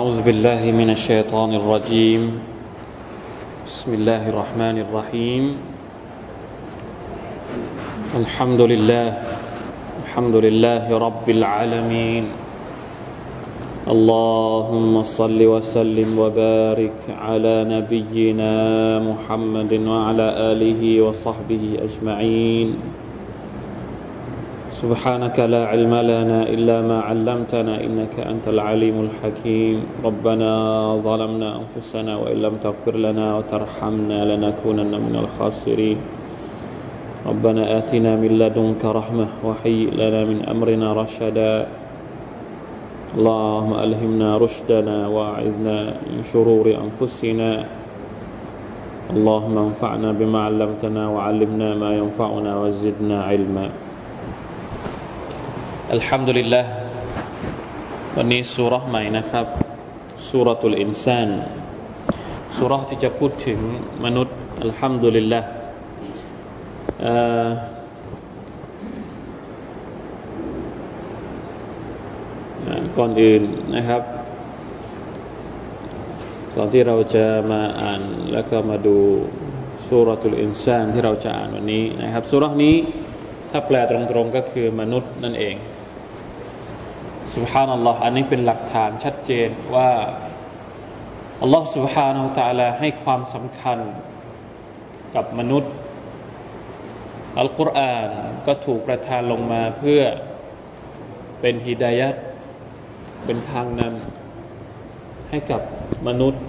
أعوذ بالله من الشيطان الرجيم. بسم الله الرحمن الرحيم. الحمد لله. الحمد لله رب العالمين. اللهم صل وسلم وبارك على نبينا محمد وعلى آله وصحبه أجمعين. سبحانك لا علم لنا إلا ما علمتنا إنك أنت العليم الحكيم. ربنا ظلمنا أنفسنا وإن لم تغفر لنا وترحمنا لنكونن من الخاسرين. ربنا آتنا من لدنك رحمة وهيئ لنا من أمرنا رشدا. اللهم ألهمنا رشدنا وأعذنا من شرور أنفسنا. اللهم انفعنا بما علمتنا وعلمنا ما ينفعنا وزدنا علما. อัลฮัมดุลิลละวันนี้สุรษใหม่นะครับสุรตุลอินซานสุรษที่จะพูดถึงมนุษย์อัลฮัมดุลิลละก่อนอื่นนะครับ ก่อนที่เราจะมาอ่านแล้วก็มาดูสุรตุลอินซานที่เราจะอ่านวันนี้นะครับสุรษนี้ถ้าแปลตรงๆก็คือมนุษย์นั่นเอง สุฮานัลลอฮ์อันนี้เป็นหลักฐานชัดเจนว่าอัลลอฮ์สุฮานะฮุตะลาให้ความสำคัญกับมนุษย์อัลกุรอานก็ถูกประทานลงมาเพื่อเป็นฮิดายัดเป็นทางนำให้กับมนุษย์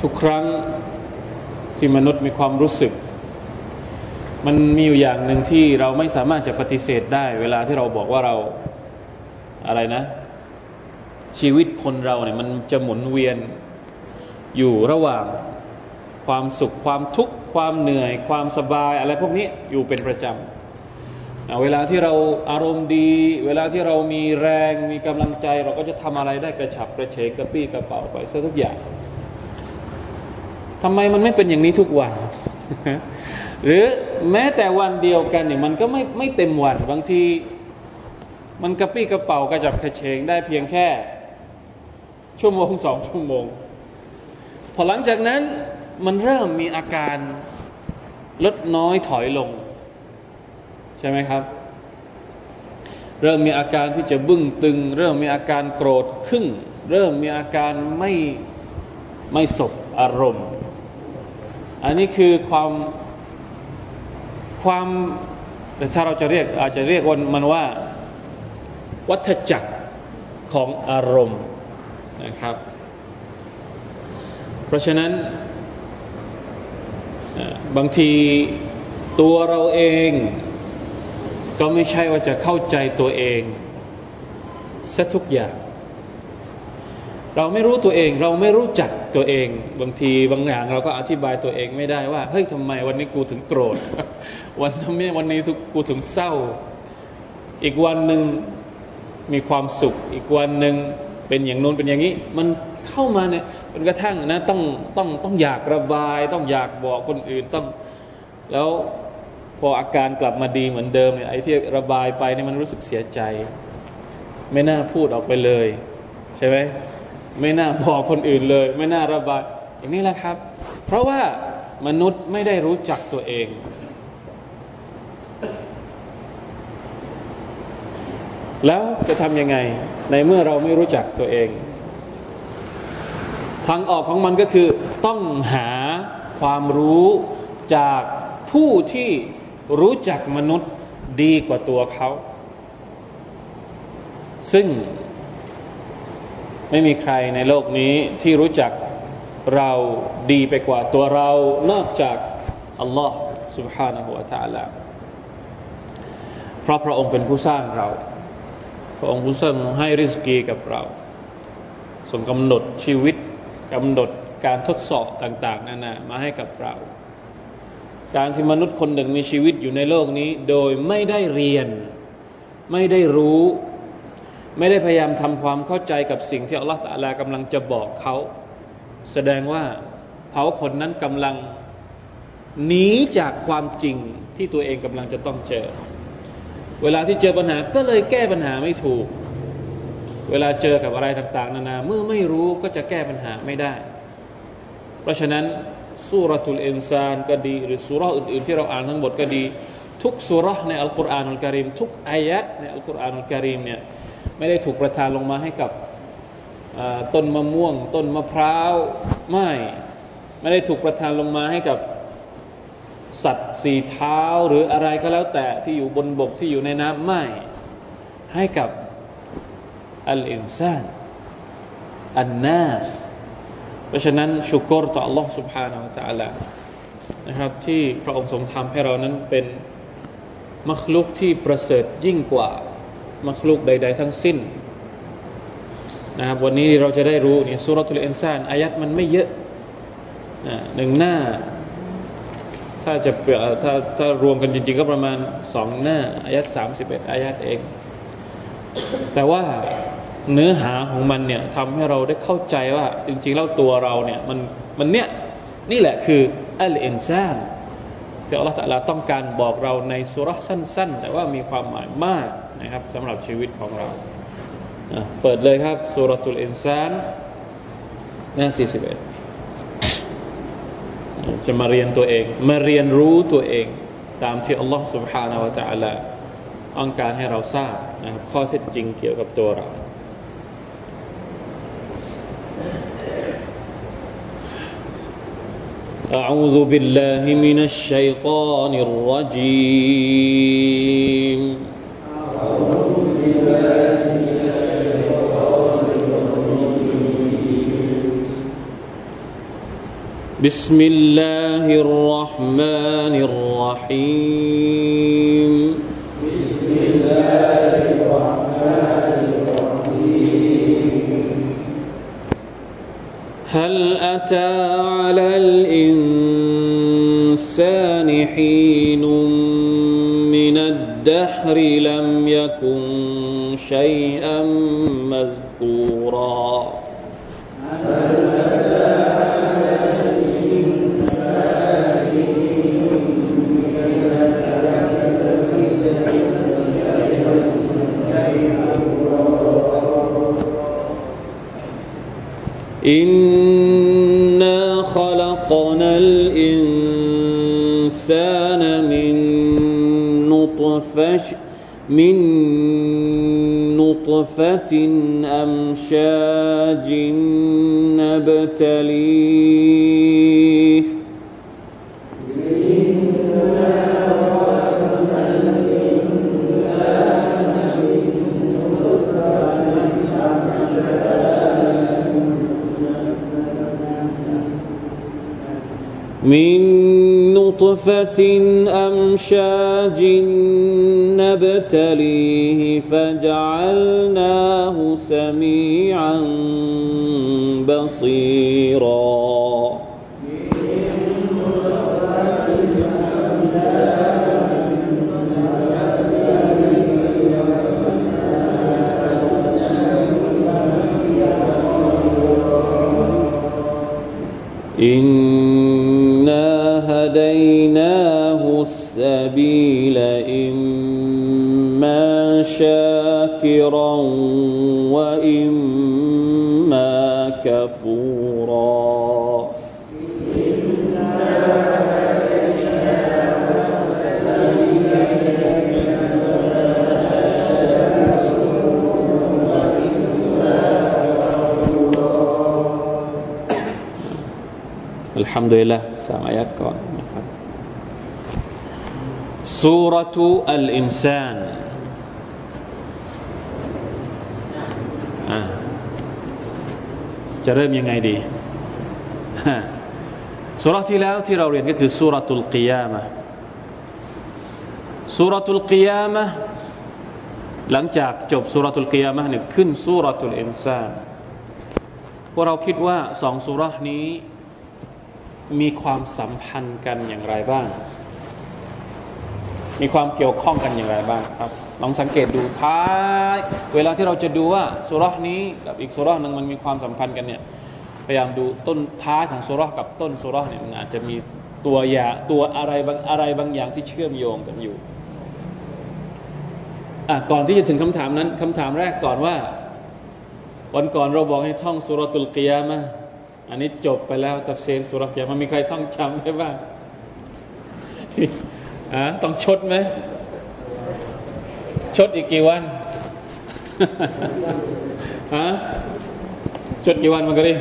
ทุกครั้งที่มนุษย์มีความรู้สึก มันมีอยู่อย่างหนึ่งที่เราไม่สามารถจะปฏิเสธได้ เวลาที่เราบอกว่าเราอะไรนะ ชีวิตคนเราเนี่ยมันจะหมุนเวียนอยู่ระหว่างความสุขความทุกข์ความเหนื่อย ความสบาย อะไรพวกนี้อยู่เป็นประจำเวลาที่เราอารมณ์ดี เวลาที่เรามีแรงมีกำลังใจ เราก็จะทำอะไรได้กระฉับกระเฉงกระปี้กระเป๋าไปซะทุกอย่างทำไมมันไม่เป็นอย่างนี้ทุกวัน หรือแม้แต่วันเดียวกันเนี่ยมันก็ไม่ไม่เต็มวันบางที มันกระปี้กระเป๋ากระจับกระเฉงได้เพียงแค่ ชั่วโมงสองชั่วโมง พอหลังจากนั้นมันเริ่มมีอาการลดน้อยถอยลง ใช่ไหมครับ เริ่มมีอาการที่จะบึ้งตึง เริ่มมีอาการโกรธขึ้นเริ่มมีอาการไม่ไม่สบอารมณ์ อันนี้คือความ ความถ้าเราจะเรียกอาจจะเรียกวันมันว่า วัฏจักรของอารมณ์นะครับ เพราะฉะนั้นบางทีตัวเราเองก็ไม่ใช่ว่าจะเข้าใจตัวเองซะทุกอย่าง เราไม่รู้ตัวเอง เราไม่รู้จักตัวเอง บางทีบางอย่างเราก็อธิบายตัวเองไม่ได้ว่าเฮ้ยทำไมวันนี้กูถึงโกรธ วันทำไมวันนี้กูถึงเศร้า อีกวันหนึ่งมีความสุข อีกวันหนึ่งเป็นอย่างนู้นเป็นอย่างนี้ มันเข้ามาเนี่ยจนกระทั่งนะต้องต้องต้องอยากระบาย ต้องอยากบอกคนอื่นต้องแล้วพออาการกลับมาดีเหมือนเดิมเนี่ยไอ้ที่ระบายไปเนี่ยมันรู้สึกเสียใจ ไม่น่าพูดออกไปเลย ใช่ไหม ไม่น่าบอกคนอื่นเลย ไม่น่าระบายอย่างนี้แหละครับ เพราะว่ามนุษย์ไม่ได้รู้จักตัวเอง แล้วจะทำยังไง ในเมื่อเราไม่รู้จักตัวเอง ทางออกของมันก็คือ ต้องหาความรู้จากผู้ที่รู้จักมนุษย์ดีกว่าตัวเขา ซึ่ง ไม่มีใครในโลกนี้ที่รู้จักเราดีไปกว่าตัวเรานอกจากอัลลอฮ์ سبحانه และ تعالى เพราะพระองค์เป็นผู้สร้างเรา พระองค์ผู้สร้างให้ริสกีกับเราทรงกำหนดชีวิตกำหนดการทดสอบต่าง ๆนานามาให้กับเรา การที่มนุษย์คนหนึ่งมีชีวิตอยู่ในโลกนี้ โดยไม่ได้เรียน ไม่ได้รู้ ไม่ได้พยายามทำความเข้าใจกับสิ่งที่อัลลอฮฺตะลากำลังจะบอกเขา แสดงว่าเขาคนนั้นกำลังหนีจากความจริงที่ตัวเองกำลังจะต้องเจอ เวลาที่เจอปัญหาก็เลยแก้ปัญหาไม่ถูก เวลาเจอกับอะไรต่างๆ นานา เมื่อไม่รู้ก็จะแก้ปัญหาไม่ได้ เพราะฉะนั้นสุรทุลอินซานก็ดี หรือสุรอื่นๆ ที่เราอ่านทั้งหมดก็ดี ทุกสุรในอัลกุรอานอัลกิริมทุกอายัดในอัลกุรอานอัลกิริมเนี่ย ไม่ได้ถูกประทานลงมาให้กับต้นมะม่วง ต้นมะพร้าวไม่ไม่ได้ถูกประทานลงมาให้กับสัตว์สีเท้าหรืออะไรก็แล้วแต่ที่อยู่บนบกที่อยู่ในน้ำไม่ให้กับอัลอินซานอันนัสเพราะฉะนั้นชุกรต่อ Allah سبحانه และ تعالى นะครับที่พระองค์ทรงทำให้เรานั้นเป็นมัคลุกที่ประเสริฐยิ่งกว่า มัคลุกใด ๆ ทั้งสิ้นนะครับวันนี้เราจะได้รู้นี่สุรทูลอินซานอายัดมันไม่เยอะหนึ่งหน้า ถ้าจะเปถ้าถ้ารวมกันจริง ๆ ก็ประมาณสองหน้าอายัดสามสิบเอ็ดอายัดเอง แต่ว่าเนื้อหาของมันเนี่ยทำให้เราได้เข้าใจว่า จริง ๆ แล้วตัวเราเนี่ยมันมันเนี่ยนี่แหละคืออัลอินซานที่อัลลอฮฺตะลาต้องการบอกเราในสุรสั้น ๆ แต่ว่ามีความหมายมาก นะครับสำหรับชีวิตของเรา เปิดเลยครับสุรตุลอินซานหน้า41จะมาเรียนตัวเอง มาเรียนรู้ตัวเอง ตามที่อัลลอฮฺ سبحانه และ تعالى ต้องการให้เราทราบนะครับข้อเท็จจริงเกี่ยวกับตัวเรา أعوذ بالله من الشيطان الرجيم أعوذ بالله من الشيطان الرجيم بسم الله الرحمن الرحيم. بسم الله الرحمن الرحيم هل أتى على الإنسان حين من الدهر يكن شيئا مذكورا. إنا خلقنا الإنسان من نطفة من نطفة أمشاج نبتليه نطفة أمشاج نبتليه فجعلناه سميعا بصيرا. شاكرا وإما كفورا. الحمد لله سلام عليكم سورة الإنسان จะเริ่มยังไงดีสุรที่แล้วที่เราเรียนก็คือสุรทุลกิยามะสุรทุลกิยามะหลังจากจบสุรทุลกิยามะเนี่ยขึ้นสุรทุลอินซานพวกเราคิดว่าสองสุรนี้มีความสัมพันธ์กันอย่างไรบ้าง มีความเกี่ยวข้องกันอย่างไรบ้างครับ ลองสังเกตดูท้ายเวลาที่เราจะดูว่าสุรษนี้กับอีกสุรษหนึ่งมันมีความสัมพันธ์กันเนี่ยพยายามดูต้นท้ายของสุรษกับต้นสุรษเนี่ยมันอาจจะมีตัวอย่างตัวอะไรบางอะไรบางอย่างที่เชื่อมโยงกันอยู่อะก่อนที่จะถึงคำถามนั้นคำถามแรกก่อนว่า วันก่อนเราบอกให้ท่องสุรตุลกิยามะอันนี้จบไปแล้วตัฟเซนสุรกิยามะมีใครท่องจำได้บ้างอ่าต้องชดไหม ชดอีกกี่วันฮะชดกี่วันมันก็ได้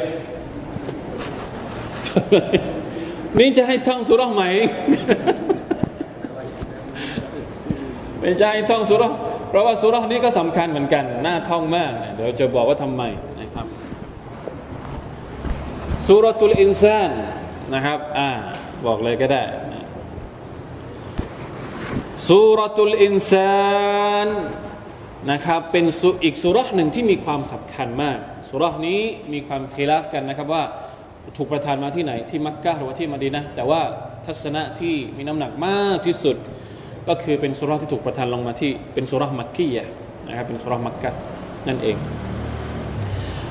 นี่จะให้ท่องสุรใหม่ไม่ใช่ท่องสุรเพราะว่าสุรนี้ก็สำคัญเหมือนกัน น่าท่องมาก เดี๋ยวจะบอกว่าทำไมนะครับสุรตุลอินซานนะครับ อ่า บอกเลยก็ได้ สุรตุลอินซานนะครับเป็นอีกสุรหนึ่งที่มีความสำคัญมาก สุรนี้มีความคีลาฟกันนะครับว่าถูกประทานมาที่ไหนที่มักกะหรือว่าที่มดีนะแต่ว่าทัศนะที่มีน้ำหนักมากที่สุด ก็คือเป็นสุรที่ถูกประทานลงมาที่เป็นสุรมักกียะนะครับเป็นสุรมักกะนั่นเอง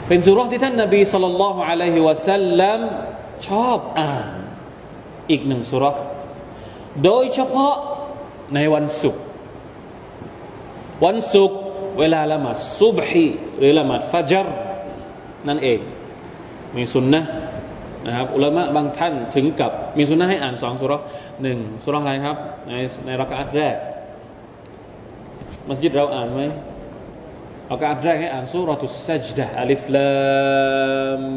เป็นสุรที่ท่านนาบีสุลต่านละฮ์อะลัยฮิวะสัลลัมชอบอ่านอีกหนึ่งสุรโดยเฉพาะ ในวันศุกร์วันศุกร์เวลาละหมาดซุบฮีหรือละหมาดฟัจรนั่นเอง มีสุนนะนะครับอุลามะบางท่านถึงกับมีสุนนะให้อ่านสองสุรหนึ่งสุรอะไรครับ ในในรักอัตแรก มัสยิดเราอ่านไหมรักอัตแรกให้อ่านสุรทุสซัจดะอัลิฟลา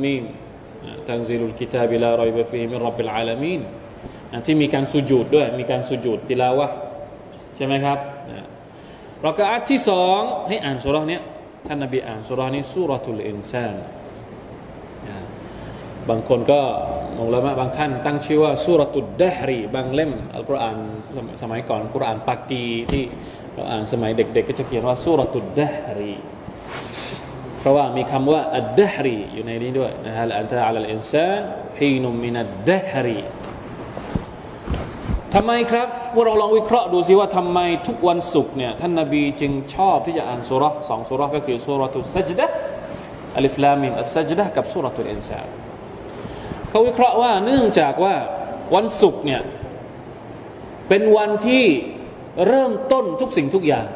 มีม تنزيل الكتاب لا ريب فيه من رب العالمين ที่มีการสุญูดด้วย มีการสุญูดติลาวะ ใช่ไหมครับรักอัตที่สองให้อ่านสุรนี้ท่านนบีอ่านสุรานี้سورة الإنسان บางคนก็มองอุลามะบางท่านตั้งชื่อว่าسورة الدهر บางเล่มอัลกุรอานสมัยก่อนกุรอานปากีที่เราอ่านสมัยเด็กๆก็จะเขียนว่าسورة الدهر เพราะว่ามีคำว่าالدهر อยู่ในนี้ด้วยนะฮะأتى على الإنسان حين من الدهر ทำไมครับพวกเราลองวิเคราะห์ดูสิว่าทำไมทุกวันศุกร์เนี่ยท่านนาบีจึงชอบที่จะอ่านสุรสองสุรก็คือสุรตุสัจดะอัลิฟลามิมอัสัจดะกับสุรตุลอินซาเขาวิเคราะห์ว่าเนื่องจากว่าวันศุกร์เนี่ยเป็นวันที่เริ่มต้นทุกสิ่งทุกอย่าง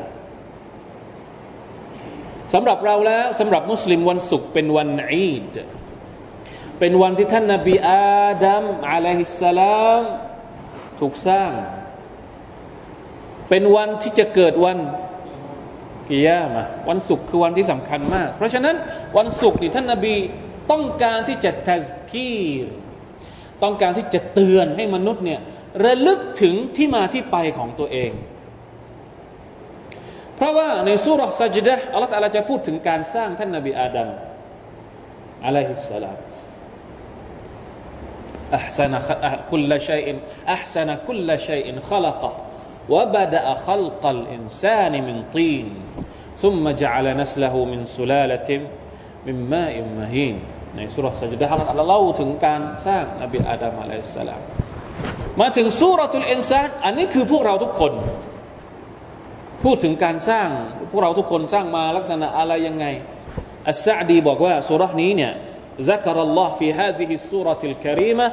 สำหรับเราแล้วสำหรับมุสลิมวันศุกร์เป็นวันอีด เป็นวันที่ท่านนาบีอาดัมอะลัยฮิสสลาม ถูกสร้าง เป็นวันที่จะเกิดวันกิยามะวันศุกร์คือวันที่สำคัญมาก เพราะฉะนั้นวันศุกร์นี่ท่านนาบีต้องการที่จะทัซกีร ต้องการที่จะเตือนให้มนุษย์เนี่ยระลึกถึงที่มาที่ไปของตัวเอง เพราะว่าในสุรษสัจดะอัลลอฮฺจะพูดถึงการสร้างท่านนาบีอาดัมอะลัยฮิสสลาม أحسن كل شيء أحسن كل شيء خلقه وبدأ خلق الإنسان من طين ثم جعل نسله من سلالة من ماء مهين ในสุรสัจดะฮ์เราเล่าถึงการสร้างนบีอาดัมอะลัยฮิสสลามมาถึงสุรตุลอินซานอันนี้คือพวกเราทุกคน พูดถึงการสร้างพวกเราทุกคนสร้างมาลักษณะอะไรยังไงอัสซาดีบอกว่าสุรนี้เนี่ย ذكر الله في هذه السورة الكريمة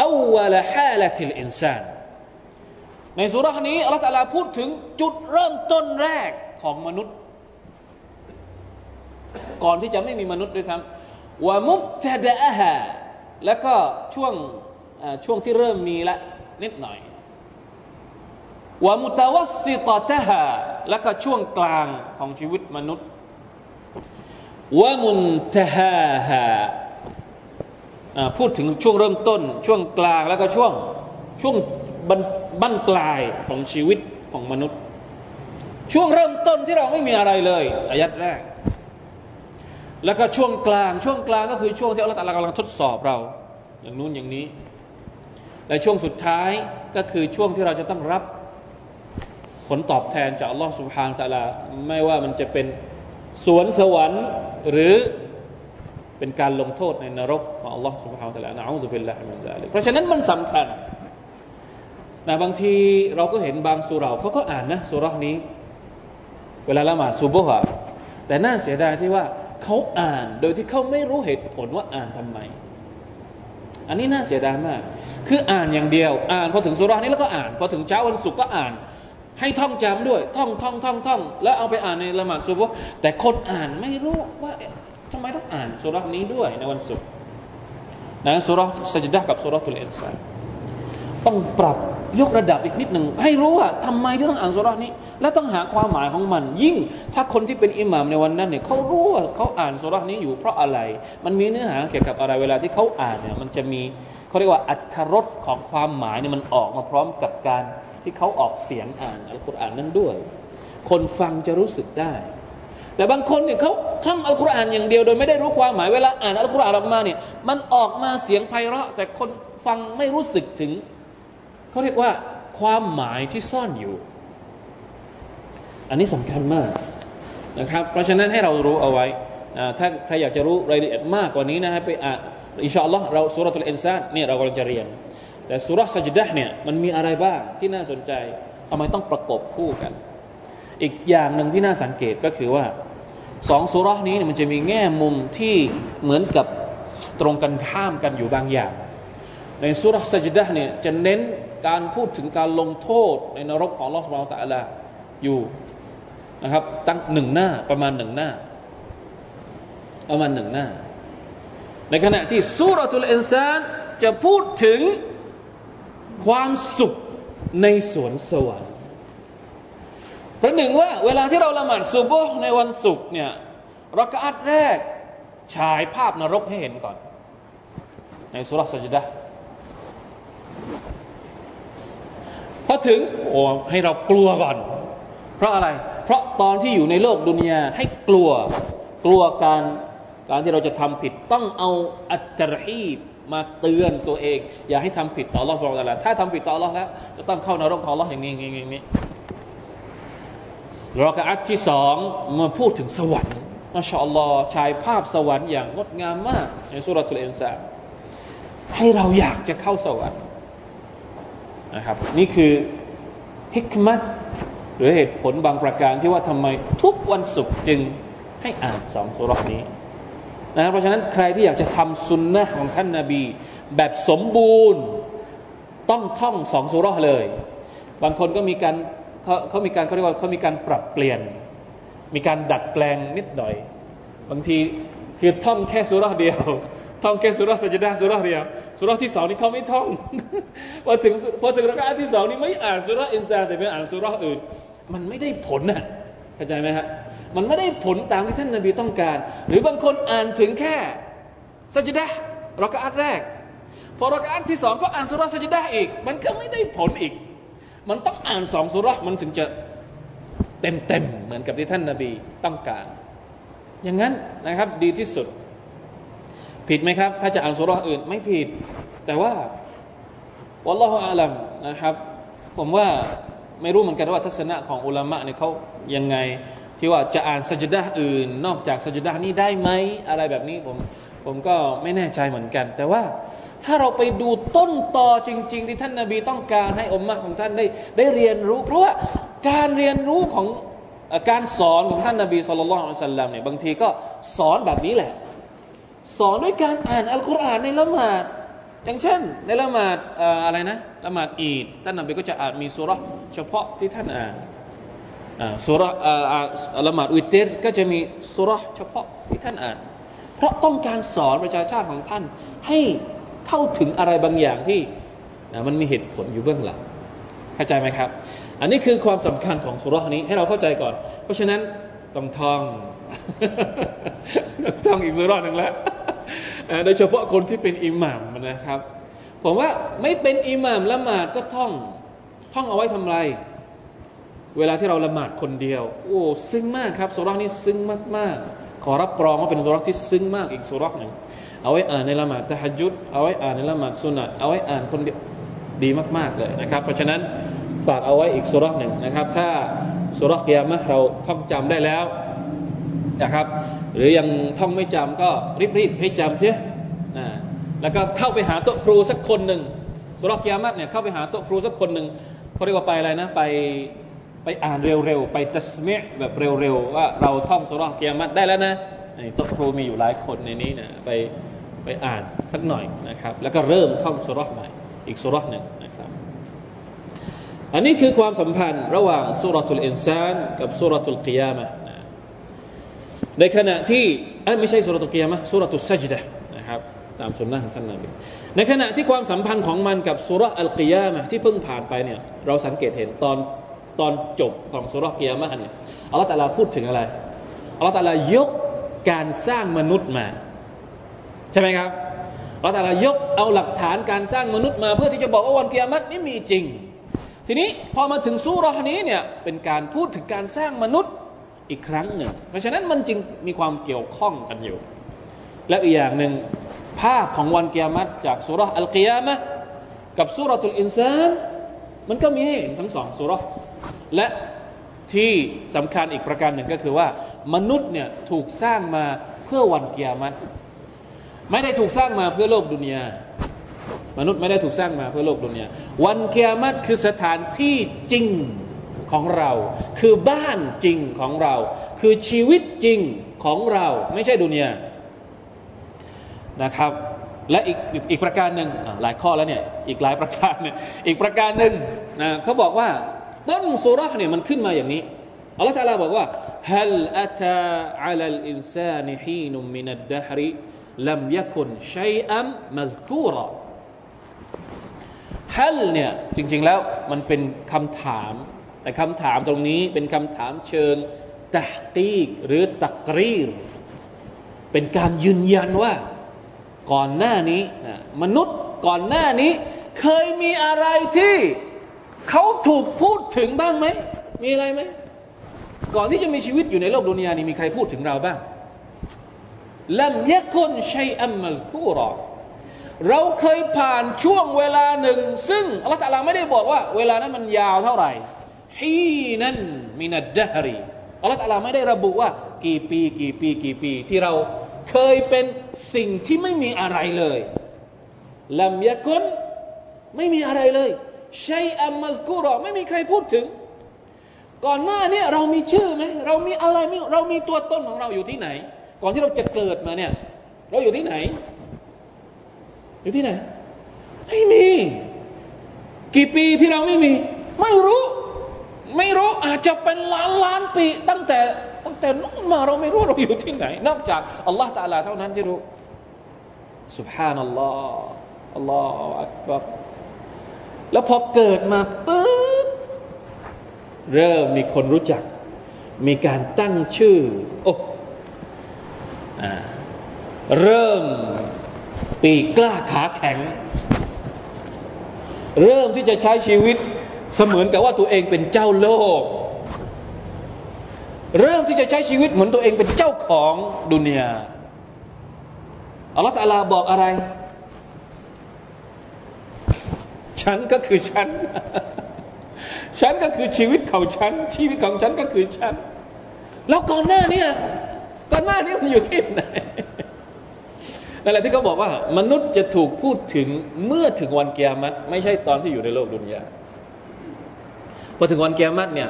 أول حالة الإنسان ในสุรานี้อัลลอฮฺพูดถึงจุดเริ่มต้นแรกของมนุษย์ ก่อนที่จะไม่มีมนุษย์ด้วยซ้ำว่ามุบตดะฮะแล้วก็ช่วงช่วงที่เริ่มมีละนิดหน่อยว่ามุตวัสซิตตะฮะแล้วก็ช่วงกลางของชีวิตมนุษย์ ว่ามุนตฮาฮะพูดถึงช่วงเริ่มต้น ช่วงกลางแล้วก็ช่วงช่วงบั้นปลายของชีวิตของมนุษย์ ช่วงเริ่มต้นที่เราไม่มีอะไรเลยอายัดแรก แล้วก็ช่วงกลาง ช่วงกลางก็คือช่วงที่อัลลอฮฺกำลังทดสอบเรา อย่างนู้นอย่างนี้ และช่วงสุดท้ายก็คือช่วงที่เราจะต้องรับ ผลตอบแทนจากอัลลอฮฺสุบฮานตะลา ไม่ว่ามันจะเป็น สวนสวรรค์หรือเป็นการลงโทษในนรกของอัลลอฮ์ سبحانه และ تعالى นะอูซุบิลลาฮิมินซาลิกเพราะฉะนั้นมันสำคัญนะบางทีเราก็เห็นบางสุราเขาก็อ่านนะสุรานี้ เวลาละหมาดซุบฮ์แต่น่าเสียดายที่ว่าเขาอ่านโดยที่เขาไม่รู้เหตุผลว่าอ่านทำไม อันนี้น่าเสียดายมาก คืออ่านอย่างเดียว อ่านพอถึงสุรานี้แล้วก็อ่านพอถึงเช้าวันศุกร์ก็อ่าน ให้ท่องจำด้วย ท่องท่องท่องท่องแล้วเอาไปอ่านในละหมาดซุบฮ์แต่คนอ่านไม่รู้ว่าทำไมต้องอ่านสุรานี้ด้วยในวันศุกร์นะสุราสัจดะกับสุราตุลอินซานต้องปรับยกระดับอีกนิดหนึ่งให้รู้ว่าทำไมที่ต้องอ่านสุรานี้ และต้องหาความหมายของมัน ยิ่งถ้าคนที่เป็นอิหมามในวันนั้นเนี่ยเขารู้ว่าเขาอ่านสุรานี้อยู่เพราะอะไร มันมีเนื้อหาเกี่ยวกับอะไรเวลาที่เขาอ่านเนี่ยมันจะมีเขาเรียกว่าอัตรสของความหมายเนี่ยมันออกมาพร้อมกับการ ที่เขาออกเสียงอ่านอัลกุรอานนั้นด้วย คนฟังจะรู้สึกได้ แต่บางคนเนี่ยเขาท่องอัลกุรอานอย่างเดียว โดยไม่ได้รู้ความหมายเวลาอ่านอัลกุรอานออกมาเนี่ยมันออกมาเสียงไพเราะ แต่คนฟังไม่รู้สึกถึงเขาเรียกว่าความหมายที่ซ่อนอยู่ อันนี้สำคัญมากนะครับ เพราะฉะนั้นให้เรารู้เอาไว้ถ้าใครอยากจะรู้รายละเอียดมากกว่านี้นะฮะไปอ่านอินชาอัลลอฮ์เราสุรทูลอินซานนี่เรากำลังจะเรียน แต่สุรสัจดะเนี่ยมันมีอะไรบ้างที่น่าสนใจทำไมต้องประกบคู่กัน อีกอย่างหนึ่งที่น่าสังเกตก็คือว่าสองสุรนี้เนี่ยมันจะมีแง่มุมที่เหมือนกับตรงกันข้ามกันอยู่บางอย่าง ในสุรสัจดะเนี่ยจะเน้นการพูดถึงการลงโทษในนรกของลอสมาตะลาอยู่นะครับ ตั้งหนึ่งหน้าประมาณหนึ่งหน้า ประมาณหนึ่งหน้า ในขณะที่สุรทูลอินซานจะพูดถึง ความสุขในสวนสวรรค์เพราะหนึ่งว่าเวลาที่เราละหมาดซุบฮ์ในวันศุกร์เนี่ยรักอัดแรกฉายภาพนรกให้เห็นก่อน ในสุรสัจดะพอถึงโอ้ให้เรากลัวก่อน เพราะอะไร เพราะตอนที่อยู่ในโลกดุนยาให้กลัวกลัวการการที่เราจะทำผิดต้องเอาอัตรฮีบ มาเตือนตัวเอง อย่าให้ทำผิดต่อ Allah สุบไบร์ถ้าทำผิดต่อ Allah แล้วจะต้องเข้านรกของ Allah อย่างนี้อย่างนี้อย่างนี้รอกอัตที่สองมาพูดถึงสวรรค์มาชาอัลลอฮ์ฉายภาพสวรรค์อย่างงดงามมาก ในสุรทูลอินซาให้เราอยากจะเข้าสวรรค์นะครับ นี่คือฮิกมัตหรือเหตุผลบางประการที่ว่าทำไมทุกวันศุกร์จึงให้อ่านสองสุรนี้ นะเพราะฉะนั้นใครที่อยากจะทำสุนนะของท่านนาบี แบบสมบูรณ์ต้องท่องสองสุรเลย บางคนก็มีการเขาเขามีการเขาเรียกว่าเขามีการปรับเปลี่ยน มีการดัดแปลงนิดหน่อย บางทีคือท่องแค่สุรเดียวท่องแค่สุรสัจดาสุรเดียวสุรที่สองนี่เขาไม่ท่องพอถึงพอถึงรักาที่สองนี่ไม่อ่านสุรอินซาแต่ไปอ่านสุรอื่น มันไม่ได้ผลนะเข้าใจไหมฮะ มันไม่ได้ผลตามที่ท่านนาบีต้องการ หรือบางคนอ่านถึงแค่สัจดะรักอัตแรก พอรักอัตที่สองก็อ่านสุรสัจดะอีก มันก็ไม่ได้ผลอีก มันต้องอ่านสองสุรมันถึงจะเต็มเต็มเหมือนกับที่ท่านนาบีต้องการ อย่างนั้นนะครับดีที่สุด ผิดไหมครับ ถ้าจะอ่านสุรอื่นไม่ผิด แต่ว่าวัลลอฮฺอาลัมนะครับ ผมว่าไม่รู้เหมือนกันว่าทัศนะของอุลามะเนี่ยเขายังไง ที่ว่าจะอ่านสัจดะอื่น นอกจากสัจดะนี้ได้ไหมอะไรแบบนี้ผมผมก็ไม่แน่ใจเหมือนกัน แต่ว่าถ้าเราไปดูต้นตอจริง ๆ ที่ท่านนาบีต้องการให้อมมะของท่านได้ได้เรียนรู้ เพราะว่าการเรียนรู้ของการสอนของท่านนาบีสุลต่านสัลลัมเนี่ยบางทีก็สอนแบบนี้แหละ สอนด้วยการอ่านอัลกุรอานในละหมาดอย่างเช่น ในละหมาดอะไรนะละหมาดอีดท่านนาบีก็จะอ่านมีสุรเฉพาะที่ท่านอ่าน สุรละหมาดอุตเตรก็จะมีสุรเฉพาะที่ท่านอ่าน เพราะต้องการสอนประชาชาติของท่าน ให้เข้าถึงอะไรบางอย่างที่มันมีเหตุผลอยู่เบื้องหลังเข้าใจไหมครับ อันนี้คือความสำคัญของสุรนี้ให้เราเข้าใจก่อน เพราะฉะนั้นต้องท่องท่องอีกสุรหนึ่งแล้วโดยเฉพาะคนที่เป็นอิหม่ามนะครับ ผมว่าไม่เป็นอิหม่ามละหมาดก็ท่อง ท่องเอาไว้ทำไร เวลาที่เราละหมาดคนเดียว โอ้ซึ้งมากครับสุรานี้ซึ้งมากๆ ขอรับรองว่าเป็นสุราที่ซึ้งมากอีกสุราหนึ่งเอาไว้อ่านในละหมาดตะฮัจุดเอาไว้อ่านในละหมาดสุนัตเอาไว้อ่านคนเดียวดีมากๆเลยนะครับ เพราะฉะนั้นฝากเอาไว้อีกสุราหนึ่งนะครับ ถ้าสุราเกียมะเราท่องจำได้แล้วนะครับ หรือยังท่องไม่จำก็รีบๆให้จำเสียแล้วก็เข้าไปหาโต๊ะครูสักคนหนึ่งสุรเกียมะเนี่ยเข้าไปหาโต๊ะครูสักคนหนึ่งเขาเรียกว่าไปอะไรนะไป ไปอ่านเร็วๆ ไปตัสเมะแบบเร็วๆ ว่าเราท่องสุรเกียมัดได้แล้วนะนี่โต๊ะครูมีอยู่หลายคนในนี้นะไปไปอ่านสักหน่อยนะครับ แล้วก็เริ่มท่องสุรใหม่ อีกสุรหนึ่งนะครับ อันนี้คือความสัมพันธ์ระหว่างสุรทูลอินซานกับสุรทูลกิยามะในขณะที่ไม่ใช่สุรทูลกิยามะสุรทูลซัจดะนะครับตามสุนนะของท่านนบีในขณะที่ความสัมพันธ์ของมันกับสุรอัลกิยามะที่เพิ่งผ่านไปเนี่ยเราสังเกตเห็นตอน ตอนจบของสุรเกิยามะเนี่ยอัลลอฮฺตาลาพูดถึงอะไรอัลลอฮฺตาลายกการสร้างมนุษย์มา ใช่ไหมครับอัลลอฮฺตาลายกเอาหลักฐานการสร้างมนุษย์มา เพื่อที่จะบอกว่าวันเกิยามะนี่มีจริง ทีนี้พอมาถึงสุรนี้เนี่ยเป็นการพูดถึงการสร้างมนุษย์อีกครั้งหนึ่ง เพราะฉะนั้นมันจึงมีความเกี่ยวข้องกันอยู่ และอีกอย่างหนึ่งภาพของวันเกิยามัตจากสุรอัลกิยามะกับสุรทุลอินซานมันก็มีให้เห็นทั้งสองสุร และที่สำคัญอีกประการหนึ่งก็คือว่า มนุษย์เนี่ยถูกสร้างมาเพื่อวันกิยามัตไม่ได้ถูกสร้างมาเพื่อโลกดุนยามนุษย์ไม่ได้ถูกสร้างมาเพื่อโลกดุนยาวันกิยามัตคือสถานที่จริงของเรา คือบ้านจริงของเรา คือชีวิตจริงของเรา ไม่ใช่ดุนยานะครับ และอีกอีกประการหนึ่งหลายข้อแล้วเนี่ยอีกหลายประการเนี่ยอีกประการหนึ่งนะเขาบอกว่า ต้นสุรษเนี่ยมันขึ้นมาอย่างนี้อัลลอฮฺตะลาบอกว่า “هل أتا على الإنسان حين من นุมินัดดะฮริลัมยกุนชัยอัเนี่ยจริง ๆแล้วมันเป็นคำถาม แต่คำถามตรงนี้เป็นคำถามเชิงตะกีกหรือตักรีรเป็นการยืนยันว่า ก่อนหน้านี้มนุษย์ก่อนหน้านี้ เคยมีอะไรที่ เขาถูกพูดถึงบ้างไหม มีอะไรไหม ก่อนที่จะมีชีวิตอยู่ในโลกดุนยานี้มีใครพูดถึงเราบ้างลัมยะคุนชัยอัมมัลคูรอเราเคยผ่านช่วงเวลาหนึ่ง ซึ่งอัลลอฮฺตะลาไม่ได้บอกว่า เวลานั้นมันยาวเท่าไหร่ฮีนั่นมินัดดฮรีอัลลอฮฺตะลาไม่ได้ระบุว่า กี่ปี กี่ปี กี่ปี ที่เราเคยเป็นสิ่งที่ไม่มีอะไรเลยลำยะกุนไม่มีอะไรเลย ชัยอัมมัสกูรอไม่มีใครพูดถึง ก่อนหน้านี้เรามีชื่อไหมเรามีอะไรมเรามีตัวต้นของเราอยู่ที่ไหน ก่อนที่เราจะเกิดมาเนี่ย เราอยู่ที่ไหน อยู่ที่ไหน ไม่มี กี่ปีที่เราไม่มี ไม่รู้ ไม่รู้อาจจะเป็นล้านล้านปีตั้งแต่ตั้งแต่นู้นมาเราไม่รู้เราอยู่ที่ไหน นอกจากอัลลอฮฺตาลาเท่านั้นที่รู้ سبحان อัลล แล้วพอเกิดมาปึ๊บเริ่มมีคนรู้จัก มีการตั้งชื่อโอ้เริ่มปีกล้าขาแข็ง เริ่มที่จะใช้ชีวิตเสมือนกับว่าตัวเองเป็นเจ้าโลก เริ่มที่จะใช้ชีวิตเหมือนตัวเองเป็นเจ้าของดุนยาอัลลอฮฺตาลาบอกอะไร ฉันก็คือฉัน ฉันก็คือชีวิตของฉัน ชีวิตของฉันก็คือฉัน แล้วก่อนหน้านี้ก่อนหน้านี้มันอยู่ที่ไหนนั่นแหละที่เขาบอกว่า มนุษย์จะถูกพูดถึงเมื่อถึงวันเกียรติไม่ใช่ตอนที่อยู่ในโลกดุนยาพอถึงวันเกียรติเนี่ย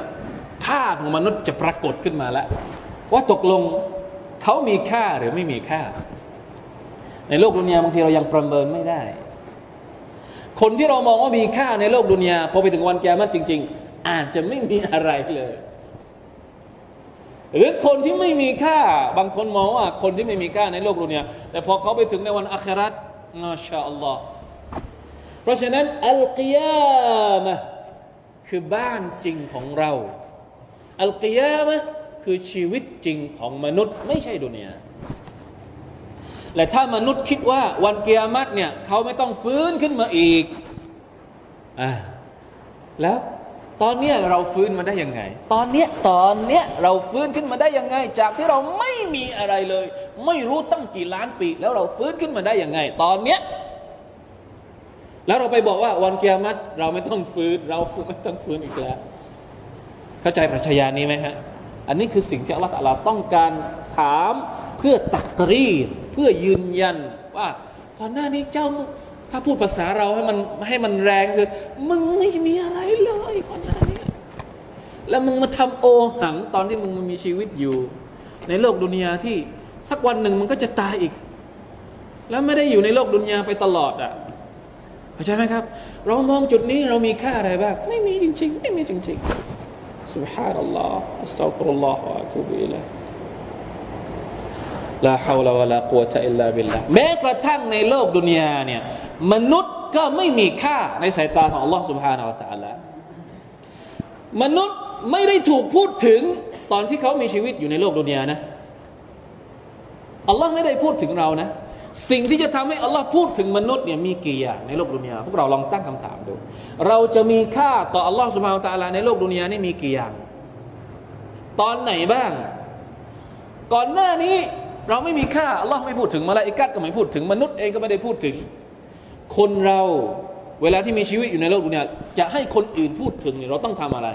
ค่าของมนุษย์จะปรากฏขึ้นมาแล้ว ว่าตกลงเขามีค่าหรือไม่มีค่า ในโลกดุนยาบางทีเรายังประเมินไม่ได้ คนที่เรามองว่ามีค่าในโลกดุนยาพอไปถึงวันแกมัดจริง ๆ อาจจะไม่มีอะไรเลย หรือคนที่ไม่มีค่า บางคนมองว่า คนที่ไม่มีค่าในโลกดุนยาแต่พอเขาไปถึงในวันอัคราตมาชาอัลลอฮ์เพราะฉะนั้นอัลกิยามะคือบ้านจริงของเรา อัลกิยามะคือชีวิตจริงของมนุษย์ ไม่ใช่ดุนยา และถ้ามนุษย์คิดว่าวันเกียรติเนี่ยเขาไม่ต้องฟื้นขึ้นมาอีกอ่าแล้วตอนเนี้ยเราฟื้นมาได้ยังไง ตอนเนี้ยตอนเนี้ยเราฟื้นขึ้นมาได้ยังไง จากที่เราไม่มีอะไรเลย ไม่รู้ตั้งกี่ล้านปี แล้วเราฟื้นขึ้นมาได้ยังไง ตอนเนี้ยแล้วเราไปบอกว่าวันเกียรติเราไม่ต้องฟื้น เราไม่ต้องฟื้นอีกแล้ว เข้าใจปรัชญานี้ไหมฮะ อันนี้คือสิ่งที่อัลลอฮฺต้องการถามเพื่อตักรีด พื่อยืนยันว่าก่อนหน้านี้เจ้าถ้าพูดภาษาเราให้มันให้มันแรงคือมึงไม่มีอะไรเลยก่อนหน้านี้ แล้วมึงมาทำโอหังตอนที่มึงมีชีวิตอยู่ ในโลกดุนยาที่สักวันหนึ่งมันก็จะตายอีก แล้วไม่ได้อยู่ในโลกดุนยาไปตลอดอะ่ะ เข้าใจไหมครับ เรามองจุดนี้เรามีค่าอะไรบ้างไม่มีจริง ๆ ไม่มีจริงๆ سبحان الله استغفر الله واتوب اليه ลาฮาวลาวะลากุวะตะอิลลาบิลลาแม้กระทั่งในโลกดุนยาเนี่ยมนุษย์ก็ไม่มีค่าในสายตาของ Allah سبحانه และ تعالى มนุษย์ไม่ได้ถูกพูดถึงตอนที่เขามีชีวิตอยู่ในโลกดุนยานะอัลลอฮ์ไม่ได้พูดถึงเรานะ สิ่งที่จะทำให้อัลลอฮ์พูดถึงมนุษย์เนี่ยมีกี่อย่างในโลกดุนยาพวกเราลองตั้งคำถามดู เราจะมีค่าต่ออัลลอฮ์สุบฮานตะลาในโลกดุนยานี่มีกี่อย่าง ตอนไหนบ้าง ก่อนหน้านี้ เราไม่มีค่าอัลลอฮ์ไม่พูดถึงมาลาอิกัดก็ไม่พูดถึงมนุษย์เองก็ไม่ได้พูดถึง คนเราเวลาที่มีชีวิตอยู่ในโลกดุนยาจะให้คนอื่นพูดถึงเนี่ยเราต้องทำอะไร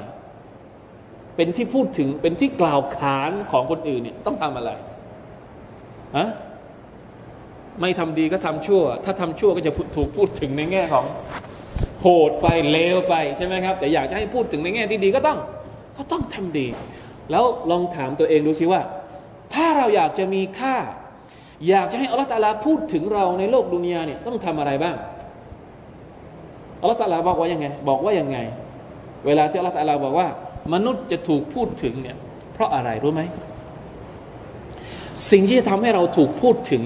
เป็นที่พูดถึงเป็นที่กล่าวขานของคนอื่นเนี่ยต้องทำอะไรฮะไม่ทำดีก็ทำชั่ว ถ้าทำชั่วก็จะถูกพูดถึงในแง่ของโหดไปเลวไปใช่ไหมครับ แต่อยากจะให้พูดถึงในแง่ที่ดีก็ต้อง ก็ต้องทำดี แล้วลองถามตัวเองดูสิว่า ถ้าเราอยากจะมีค่า อยากจะให้อัลลอฮฺตาลาพูดถึงเราในโลกดุนยาเนี่ยต้องทำอะไรบ้างอัลลอฮฺตาลาบอกว่ายังไง บอกว่ายังไง เวลาที่อัลลอฮฺตาลาบอกว่า มนุษย์จะถูกพูดถึงเนี่ย เพราะอะไรรู้ไหมสิ่งที่จะทำให้เราถูกพูดถึง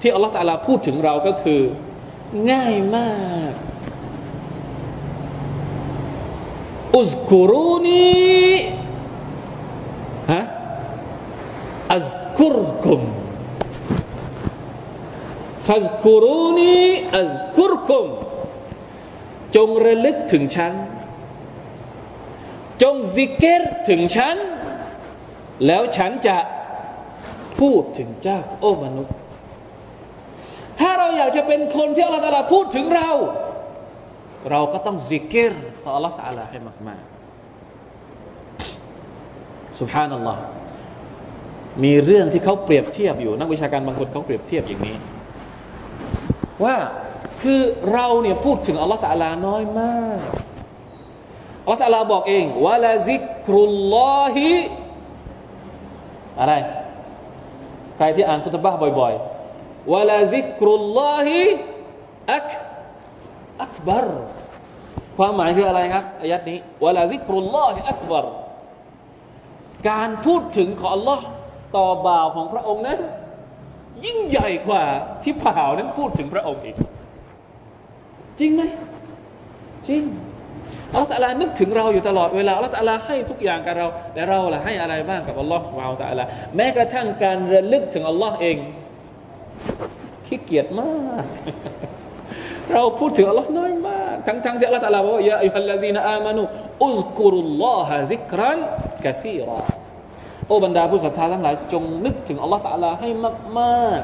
ที่อัลลอฮฺตาลาพูดถึงเราก็คือ ง่ายมากอุสกุรุนีฮะ อัสกุรกุมฟัสกุรุนีอัสกุรกุมจงระลึกถึงฉัน จงซิกเกตถึงฉัน แล้วฉันจะพูดถึงเจ้า โอ้มนุษย์ ถ้าเราอยากจะเป็นคนที่อัลลอฮฺพูดถึงเรา เราก็ต้องซิกเกตต่ออัลลอฮฺให้มากๆ سبحان อัลลอฮ์ มีเรื่องที่เขาเปรียบเทียบอยู่ นักวิชาการบางคนเขาเปรียบเทียบอย่างนี้ ว่าคือเราเนี่ยพูดถึงอัลลอฮฺตะลาน้อยมากอัลลอฮฺตะลาบอกเองวะลาซิกรุลลอฮิอะไร ใครที่อ่านคุตบะบ่อยๆวะลาซิกรุลลอฮิอักอักบารความหมายคืออะไรครับอายัดนี้วะลาซิกรุลลอฮิอักบารการพูดถึงของ Allah ต่อบ่าวของพระองค์นั้น ยิ่งใหญ่กว่าที่บ่าวนั้นพูดถึงพระองค์อีก จริงไหมจริงอัลลอฮฺตะลานึกถึงเราอยู่ตลอดเวลาอัลลอฮฺตะลาให้ทุกอย่างกับเราแต่เราล่ะให้อะไรบ้างกับอัลลอฮฺสุบฮาวตะลาแม้กระทั่งการระลึกถึงอัลลอฮ์เองขี้เกียจมาก เราพูดถึงอัลลอฮ์น้อยมาก ทั้งทั้งที่อัลลอฮฺตะลาบอกว่ายาอัลลอฮีนอามานุอุลกุรุลลอฮะซิกรันกะซีรอ โอ้บรรดาผู้ศรัทธาทั้งหลาย จงนึกถึงอัลลอฮฺตะลาให้มาก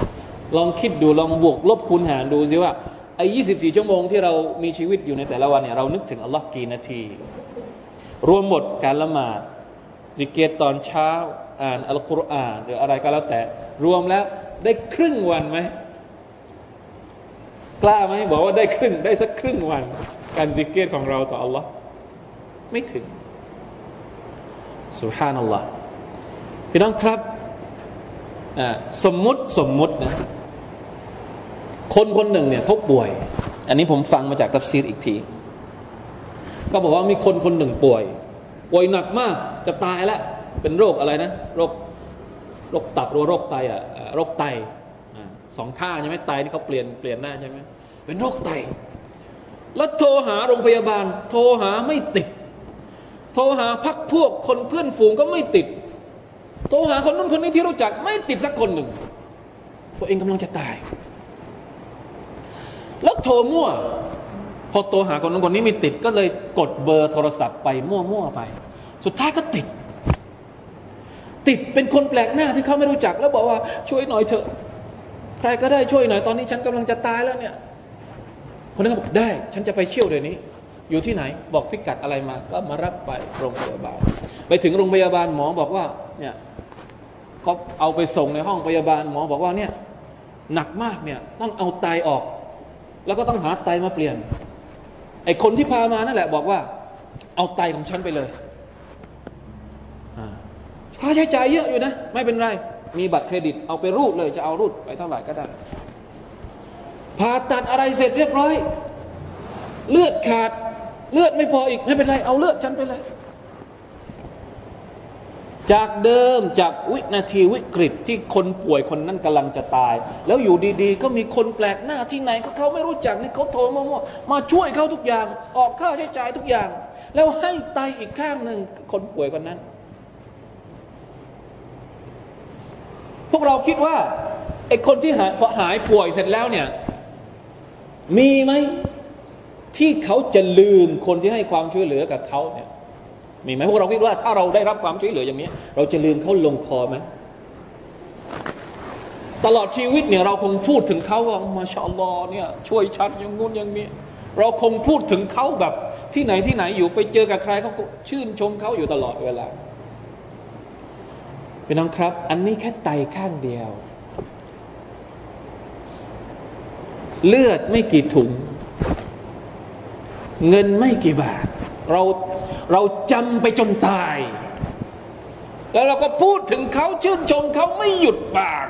ๆ ลองคิดดูลองบวกลบคูณหารดูสิว่าไอ้ยี่สิบี่ชั่วโมงที่เรามีชีวิตอยู่ในแต่ละวันเนี่ยเรานึกถึงอัลลอฮ์กี่นาที รวมหมดการละหมาดจิเกตตอนเช้า อ่านอัลกุรอานหรืออะไรก็แล้วแต่ รวมแล้วได้ครึ่งวันไหมกล้าไหมบอกว่าได้ครึ่งได้สักครึ่งวัน การจิเกตของเราต่ออัลลอฮ์ไม่ถึงสุฮานัลลอฮ์ พี่น้องครับสมมุติสมมุตินะคนคนหนึ่งเนี่ยเขาป่วย อันนี้ผมฟังมาจากตัฟซีรอีกที ก็บอกว่ามีคนคนหนึ่งป่วย ป่วยหนักมากจะตายแล้ว เป็นโรคอะไรนะ โรคโรคตับหรือโรคไตอะโรคไตสองข้างใช่ไหมไตนี่เขาเปลี่ยนเปลี่ยนหน้าใช่ไหมเป็นโรคไต แล้วโทรหาโรงพยาบาล โทรหาไม่ติด โทรหาพักพวกคนเพื่อนฝูงก็ไม่ติด โทรหาคนนู้นคนนี้ที่รู้จัก ไม่ติดสักคนหนึ่งตัวเองกำลังจะตาย แล้วโทรมั่ว พอโทรหาคนนั้นคนนี้ไม่ติดก็เลยกดเบอร์โทรศัพท์ไปมั่วๆไป สุดท้ายก็ติด ติดเป็นคนแปลกหน้าที่เขาไม่รู้จัก แล้วบอกว่าช่วยหน่อยเถอะใครก็ได้ช่วยหน่อยตอนนี้ฉันกำลังจะตายแล้วเนี่ยคนนั้นก็บอกได้ ฉันจะไปเชี่ยวเดี๋ยวนี้ อยู่ที่ไหน บอกพิกัดอะไรมา ก็มารับไปโรงพยาบาล ไปถึงโรงพยาบาลหมอบอกว่าเนี่ย เขาเอาไปส่งในห้องพยาบาลหมอบอกว่าเนี่ยหนักมากเนี่ยต้องเอาไตออก แล้วก็ต้องหาไตมาเปลี่ยนไอ้คนที่พามานั่นแหละ บอกว่า เอาไตของฉันไปเลยค่าใช้จ่ายเยอะอยู่นะ ไม่เป็นไร มีบัตรเครดิต เอาไปรูดเลยจะเอารูดไปเท่าไหร่ก็ได้ผ่าตัดอะไรเสร็จเรียบร้อย เลือดขาด เลือดไม่พออีก ไม่เป็นไร เอาเลือดฉันไปเลย จากเดิมจากวินาทีวิกฤตที่คนป่วยคนนั้นกำลังจะตาย แล้วอยู่ดีๆ ก็มีคนแปลกหน้าที่ไหนเขาเขาไม่รู้จักนี่เขาโทรมามาช่วยเขาทุกอย่าง ออกค่าใช้จ่ายทุกอย่าง แล้วให้ไตอีกข้างหนึ่งคนป่วยคนนั้น พวกเราคิดว่าไอ้คนที่หายพอหายป่วยเสร็จแล้วเนี่ย มีไหมที่เขาจะลืมคนที่ให้ความช่วยเหลือกับเขาเนี่ย มีไหมพวกเราคิดว่าถ้าเราได้รับความช่วยเหลืออย่างนี้ เราจะลืมเขาลงคอไหมตลอดชีวิตเนี่ยเราคงพูดถึงเขาว่ามาชาอัลลอฮ์เนี่ยช่วยชัดอย่างงู้นอย่างนี้ เราคงพูดถึงเขาแบบที่ไหนที่ไหนอยู่ไปเจอกับใครเขาชื่นชมเขาอยู่ตลอดเวลาพี่น้องครับ อันนี้แค่ไตข้างเดียว เลือดไม่กี่ถุง เงินไม่กี่บาท เรา เราจำไปจนตาย แล้วเราก็พูดถึงเขาชื่นชมเขาไม่หยุดปาก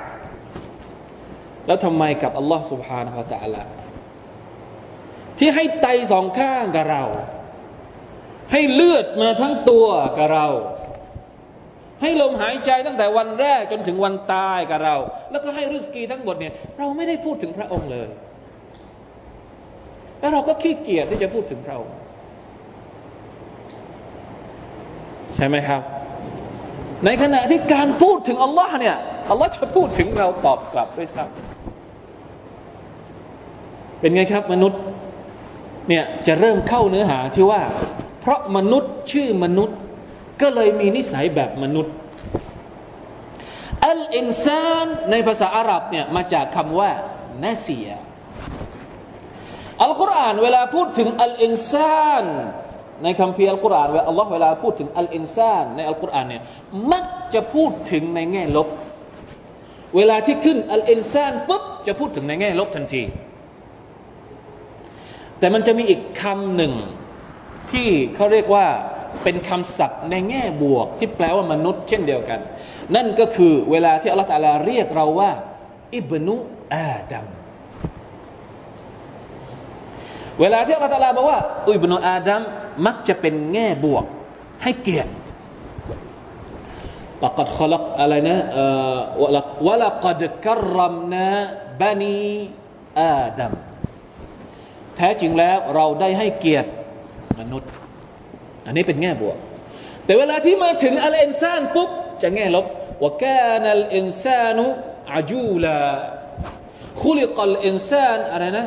แล้วทำไมกับอัลลอฮ์ سبحانه และ تعالى ที่ให้ไตสองข้างกับเรา ให้เลือดมาทั้งตัวกับเรา ให้ลมหายใจตั้งแต่วันแรกจนถึงวันตายกับเรา แล้วก็ให้ริสกีทั้งหมดเนี่ยเราไม่ได้พูดถึงพระองค์เลย แล้วเราก็ขี้เกียจที่จะพูดถึงพระองค์ ใช่ไหมครับ ในขณะที่การพูดถึงอัลลอฮ์เนี่ยอัลลอฮ์จะพูดถึงเราตอบกลับด้วยซ้ำเป็นไงครับมนุษย์เนี่ยจะเริ่มเข้าเนื้อหาที่ว่า เพราะมนุษย์ชื่อมนุษย์ ก็เลยมีนิสัยแบบมนุษย์อัลอินซานในภาษาอาหรับเนี่ยมาจากคำว่านาเซียอัลกุรอานเวลาพูดถึงอัลอินซาน ในคำพีอัลกุรอานเวลาอัลลอฮ์เวลาพูดถึงอัลอินซานในอัลกุรอานเนี่ยมักจะพูดถึงในแง่ลบ เวลาที่ขึ้นอัลอินซานปุ๊บจะพูดถึงในแง่ลบทันที แต่มันจะมีอีกคำหนึ่งที่เขาเรียกว่าเป็นคำศัพท์ในแง่บวก ที่แปลว่ามนุษย์เช่นเดียวกัน นั่นก็คือเวลาที่อัลลอฮฺตาลาเรียกเราว่า อิบนุอาดัม เวลาที่อัลลอฮฺตาลาบอกว่าอิบนุอาดัมมักจะเป็นแง่บวก ให้เกียรติละกัดขลักอะไรนะวะละกัดกรมนะบันีอาดัมแท้จริงแล้วเราได้ให้เกียรติมนุษย์ อันนี้เป็นแง่บวก แต่เวลาที่มาถึงอัลอินซานปุ๊บจะแง่ลบว่าแกนัลอินซานุอาจูลาคุลิกัลอินซานอะไรนะ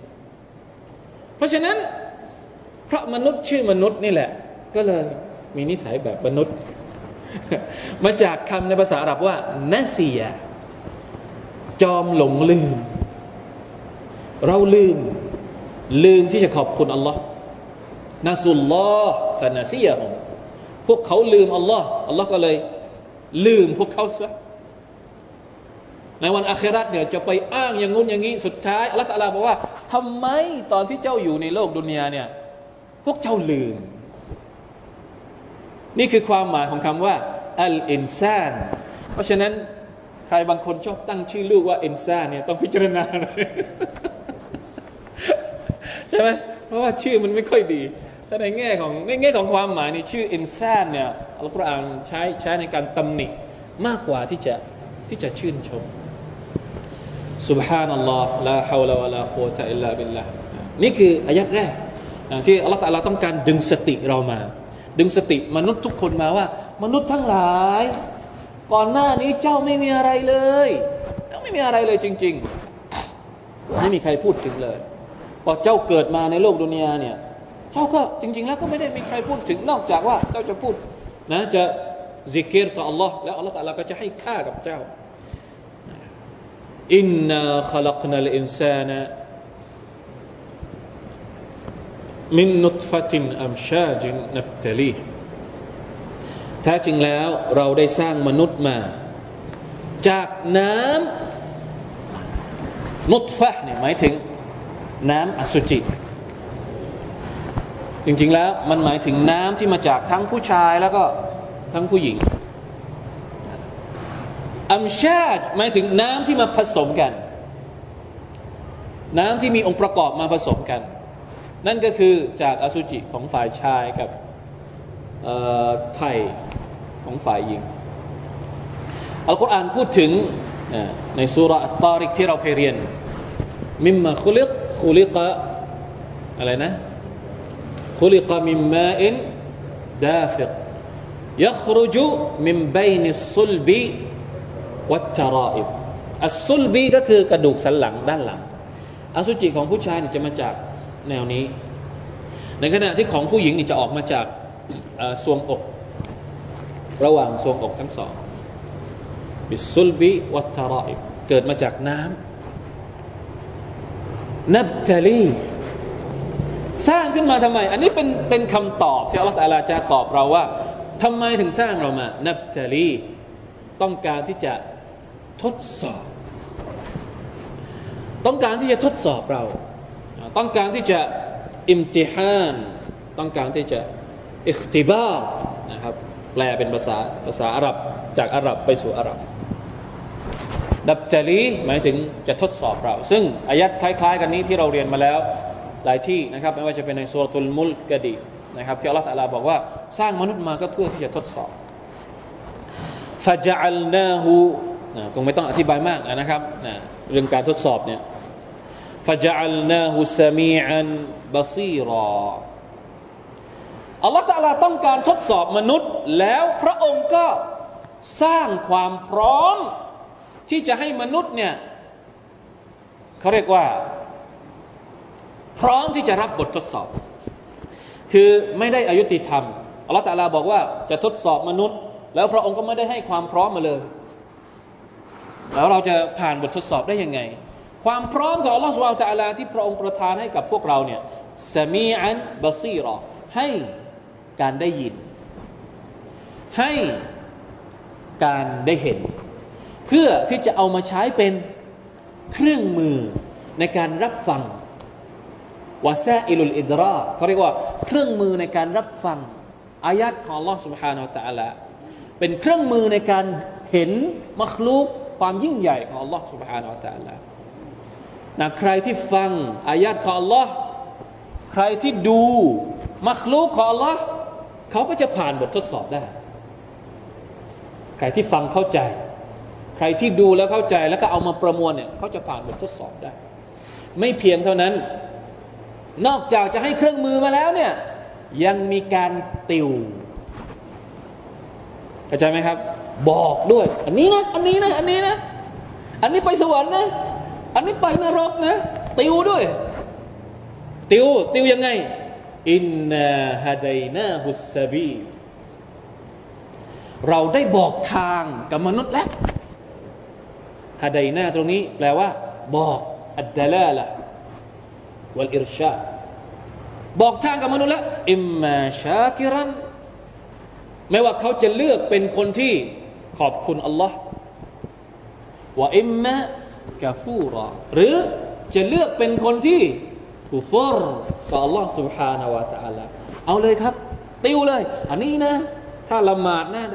เพราะฉะนั้นเพราะมนุษย์ชื่อมนุษย์นี่แหละ ก็เลยมีนิสัยแบบมนุษย์ มาจากคำในภาษาอาหรับว่านาเซีย จอมหลงลืม เราลืม ลืมที่จะขอบคุณอัลลอฮ์นาสุลลอฮ์ฟานาซียะองพวกเขาลืมอัลลอฮ์อัลลอฮ์ก็เลย ลืมพวกเขาซะ ในวันอาคราตเนี่ยจะไปอ้างอย่างงู้นอย่างนี้สุดท้ายอัลลอฮฺตะลาบอกว่าทำไมตอนที่เจ้าอยู่ในโลกดุนยาเนี่ยพวกเจ้าลืม นี่คือความหมายของคำว่าอัลอินซานเพราะฉะนั้นใครบางคนชอบตั้งชื่อลูกว่าอินซานเนี่ยต้องพิจารณาหน่อยใช่ไหมเพราะว่าชื่อมันไม่ค่อยดีแต่ในแง่ของในแง่ของความหมายในชื่ออินซานเนี่ยอัลกุรอานใช้ใช้ในการตำหนิมากกว่าที่จะที่จะชื่นชม สุบฮานัลลอฮ์ลาฮาวลาวะลาโควตะอิลลาบิลลาห์นี่คืออายัดแรกที่อัลลอฮฺตะลาต้องการดึงสติเรามา ดึงสติมนุษย์ทุกคนมาว่า มนุษย์ทั้งหลาย ก่อนหน้านี้เจ้าไม่มีอะไรเลยไม่มีอะไรเลยจริง ๆ ไม่มีใครพูดถึงเลยพอเจ้าเกิดมาในโลกดุนยาเนี่ยเจ้าก็จริง ๆ แล้วก็ไม่ได้มีใครพูดถึงนอกจากว่าเจ้าจะพูดนะจะซิกเกตต่อ Allah แล้ว Allah ตะลาก็จะให้ค่ากับเจ้า อินนาขลักนัลอินซานะมินนุตฟตินอัมชาจินนับตลีแท้จริงแล้วเราได้สร้างมนุษย์มา จากน้ำนุตฟะเนี่ยหมายถึง น้ำอสุจิ จริงๆแล้วมันหมายถึงน้ำที่มาจากทั้งผู้ชายแล้วก็ทั้งผู้หญิง อัมชาจหมายถึงน้ำที่มาผสมกัน น้ำที่มีองค์ประกอบมาผสมกัน นั่นก็คือจากอสุจิของฝ่ายชายกับไข่ของฝ่ายหญิง อัลกุรอานพูดถึงในสุรตาริกที่เราเคยเรียน มิมมาคุลิกคุลิกะอะไรนะคุลิกะมิมมาอินดาฟิก يخرج من بين الصلب والترائب الصلب ก็คือกระดูกสันหลังด้านหลัง อสุจิของผู้ชายนี่จะมาจากแนวนี้ ในขณะที่ของผู้หญิงนี่จะออกมาจากทรวงอก ระหว่างทรวงอกทั้งสอง บิสุลบีวัชรออิบเกิดมาจากน้ำนับทลีสร้างขึ้นมาทำไม อันนี้เป็นเป็นคำตอบที่อัลลอฮฺจะตอบเราว่าทำไมถึงสร้างเรามา นับทลี ต้องการที่จะ ทดสอบ ต้องการที่จะทดสอบเรา ต้องการที่จะอิมติฮานต้องการที่จะอิคติบานะครับแปลเป็นภาษาภาษาอาหรับจากอาหรับไปสู่อาหรับ ดับจลีหมายถึงจะทดสอบเรา ซึ่งอายัดคล้ายๆ กันนี้ที่เราเรียนมาแล้วหลายที่นะครับไม่ว่าจะเป็นในสุรตุลมุลกดีนะครับที่อัลลอฮฺตะลาบอกว่าสร้างมนุษย์มาก็เพื่อที่จะทดสอบฟาจัลนาหู คงไม่ต้องอธิบายมากนะครับนะเรื่องการทดสอบเนี่ยฟาจัลนาหูสมีอันบาซีรออัลลอฮฺตะลาต้องการทดสอบมนุษย์ แล้วพระองค์ก็สร้างความพร้อม ที่จะให้มนุษย์เนี่ยเขาเรียกว่า พร้อมที่จะรับบททดสอบ คือไม่ได้อายุติธรรมอัลลอฮฺตะลาบอกว่าจะทดสอบมนุษย์ แล้วพระองค์ก็ไม่ได้ให้ความพร้อมมาเลย แล้วเราจะผ่านบททดสอบได้ยังไง ความพร้อมของอัลลอฮฺสุบานตะลาที่พระองค์ประทานให้กับพวกเราเนี่ยสมีอันบาซีรอให้การได้ยิน ให้การได้เห็น เพื่อที่จะเอามาใช้เป็นเครื่องมือในการรับฟังวาซาอิลุลอิดราเขาเรียกว่าเครื่องมือในการรับฟังอายัดของ Allah سبحانه และ تعالى เป็นเครื่องมือในการเห็นมัคลูก ความยิ่งใหญ่ของ Allah سبحانه และ تعالى นะใครที่ฟังอายัดของ Allah ใครที่ดูมัคลูกของ Allah เขาก็จะผ่านบททดสอบได้ ใครที่ฟังเข้าใจ ใครที่ดูแล้วเข้าใจแล้วก็เอามาประมวลเนี่ยเขาจะผ่านบททดสอบได้ ไม่เพียงเท่านั้น นอกจากจะให้เครื่องมือมาแล้วเนี่ยยังมีการติวเข้าใจไหมครับ บอกด้วย อันนี้นะอันนี้นะอันนี้นะ อันนี้ไปสวรรค์นะ อันนี้ไปนรกนะ ติวด้วย ติวติวยังไง อินนาฮะดยนาฮุสบีเราได้บอกทางกับมนุษย์แล้วฮะดยนาตรงนี้ แปลว่า บอกอัดดลาละวัลอิรชาบอกทางกับมนุษย์แล้วอิมมาชาคิรันไม่ว่าเขาจะเลือกเป็นคนที่ ขอบคุณอัลลอฮ์ว่าอิมมะกาฟูรอหรือจะเลือกเป็นคนที่กูฟอร์ต่ออัลลอฮ์สุฮานาวะตะอัลลเอาเลยครับ ติวเลย อันนี้นะ ถ้าละหมาดนะ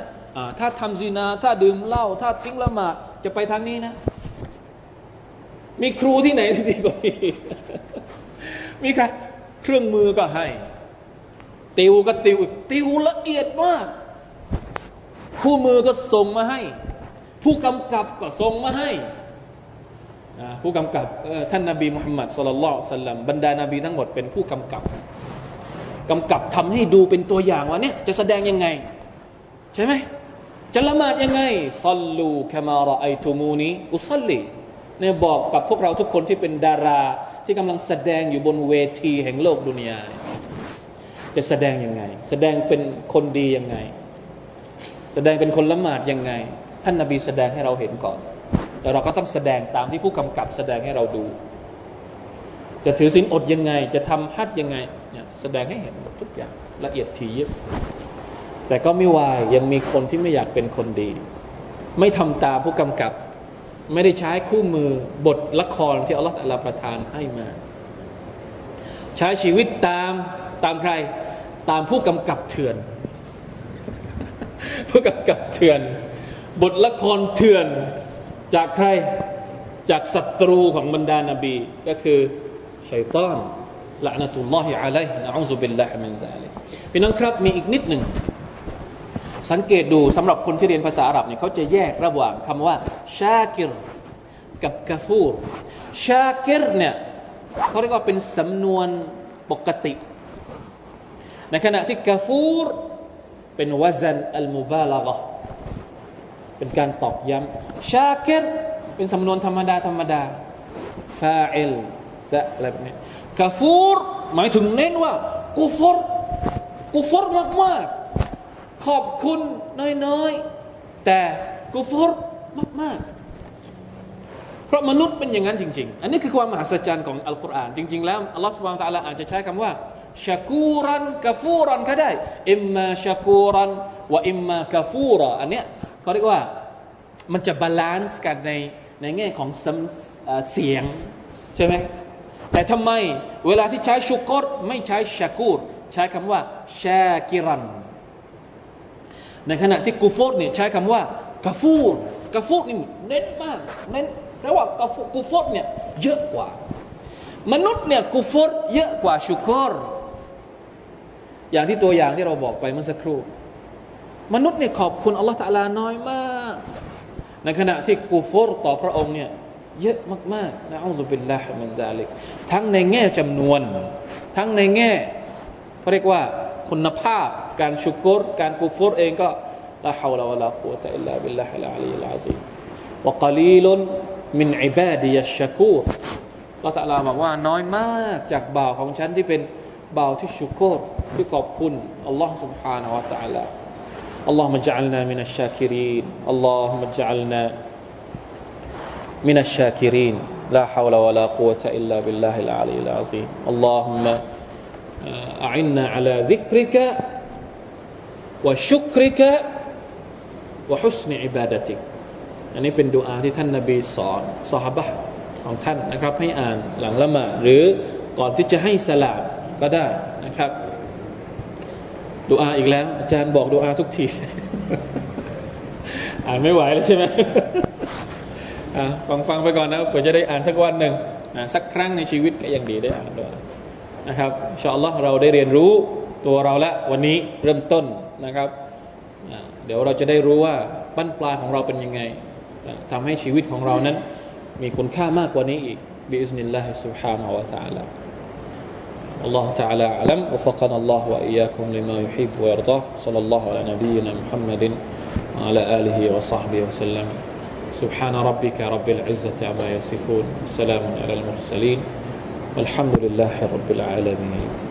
ถ้าทำซีนา ถ้าดื่มเหล้าถ้าทิ้งละหมาดจะไปทางนี้นะ มีครูที่ไหนดีกว่านี้มีครับเครื่องมือก็ให้ ติวก็ติว ติวละเอียดมาก คู่มือก็ส่งมาให้ ผู้กำกับก็ส่งมาให้ผู้กำกับท่านนาบีมุฮัมมัดสุลลัลสัลลัมบรรดานาบีทั้งหมดเป็นผู้กำกับกำกับทำให้ดูเป็นตัวอย่างว่าเนี่ยจะแสดงยังไง ใช่ไหมจะละหมาดยังไงซัลลูคามารอไอตูมูนีอุซัลลีเนี่ยบอกกับพวกเราทุกคนที่เป็นดารา ที่กำลังแสดงอยู่บนเวทีแห่งโลกดุนยาจะแสดงยังไง แสดงเป็นคนดียังไง แสดงเป็นคนละหมาดยังไง ท่านนาบีแสดงให้เราเห็นก่อน แล้วเราก็ต้องแสดงตามที่ผู้กำกับแสดงให้เราดู จะถือศีลอดยังไง จะทำฮัดยังไงเนี่ยแสดงให้เห็นหมดทุกอย่างละเอียดถี่ยิบแต่ก็ไม่วายยังมีคนที่ไม่อยากเป็นคนดี ไม่ทำตามผู้กำกับ ไม่ได้ใช้คู่มือบทละครที่อัลลอฮฺประทานให้มา ใช้ชีวิตตามตามใครตามผู้กำกับเถื่อน ผู้กำกับเถื่อน บทละครเถื่อนจากใครจากศัตรูของบรรดานาบี ก็คือชัยตอนلعنة الله عليه نعوذ بالله من ذلك พี่น้องครับมีอีกนิดหนึ่ง สังเกตดูสำหรับคนที่เรียนภาษาอาหรับเนี่ยเขาจะแยกระหว่างคำว่า شاكر กับ كفور شاكر เนี่ยเขาเรียกว่าเป็นสำนวนปกติ ในขณะที่كفور เป็น وزن المبالغة เป็นการตอกย้ำชาคิรเป็นสำนวนธรรมดาธรรมดาฟาอิลจะอะไรแบบนี้กาฟูรหมายถึงเน้นว่ากูฟรกูฟรมากๆ ขอบคุณน้อยๆ แต่กุฟรมากๆเพราะมนุษย์เป็นอย่างนั้นจริง ๆ อันนี้คือความมหัศจรรย์ของอัลกุรอาน จริง ๆ แล้วอัลลอฮฺสุบานตะลาอาจจะใช้คำว่า ชากูรันกาฟูรันก็ได้อิมมาชากูรันوإما كفورا เนี้ยเขาเรียกว่ามันจะ balance กันในในแง่ของเสียงใช่ไหมแต่ทำไมเวลาที่ใช้شكر ไม่ใช้ شكور ใช้คำว่าشاكرا ในขณะที่كفر เนี่ยใช้คำว่า كفور كفور นี่เน้นมากเน้นแปลว่าكفور كفر เนี่ยเยอะกว่า มนุษย์เนี่ยكفر เยอะกว่า شكر อย่างที่ตัวอย่างที่เราบอกไปเมื่อสักครู่ มนุษย์เนี่ยขอบคุณอัลลอฮฺตะลาน้อยมาก ในขณะที่กูฟอร์ต่อพระองค์เนี่ยเยอะมากๆนะنعوذ بالله من ذلك ทั้งในแง่จำนวน ทั้งในแง่เขาเรียกว่าคุณภาพ การ شكر การ كفر เองก็ لا حول ولا قوة إلا بالله العلي العظيم وقليل من عبادي الشكورเราตะลาบอกว่าน้อยมากจากบ่าวของฉันที่เป็นบ่าวที่ชุกร ที่ขอบคุณอัลลอฮ์ سبحانه และ تعالى اللهم اجعلنا من الشاكرين اللهم اجعلنا من الشاكرين لا حول ولا قوة إلا بالله العلي العظيم اللهم أعنا على ذكرك وشكرك وحسن عبادتك อันนี้เป็นดูอาที่ท่านนาบีสอนสหบะของท่านนะครับให้อ่านหลังละหมาดหรือก่อนที่จะให้สลาดก็ได้นะครับ ดูอาอีกแล้ว อาจารย์บอกดูอาทุกที อ่านไม่ไหวแล้วใช่ไหมฟังฟังไปก่อนนะเพื่อจะได้อ่านสักวันหนึ่งสักครั้งในชีวิตก็ยังดีได้อ่านดูอานะครับชอัลลอฮ์เราได้เรียนรู้ตัวเราละวันนี้เริ่มต้นนะครับเดี๋ยวเราจะได้รู้ว่าบั้นปลายของเราเป็นยังไงทำให้ชีวิตของเรานั้น มีคุณค่ามากกว่านี้อีกบิอิสนิลลาฮิสุบฮานะฮวะตะอาลา الله تعالى أعلم. وفقنا الله وإياكم لما يحب ويرضاه. صلى الله على نبينا محمد وعلى آله وصحبه وسلم. سبحان ربك رب العزة عما يصفون. وسلام على المرسلين. والحمد لله رب العالمين.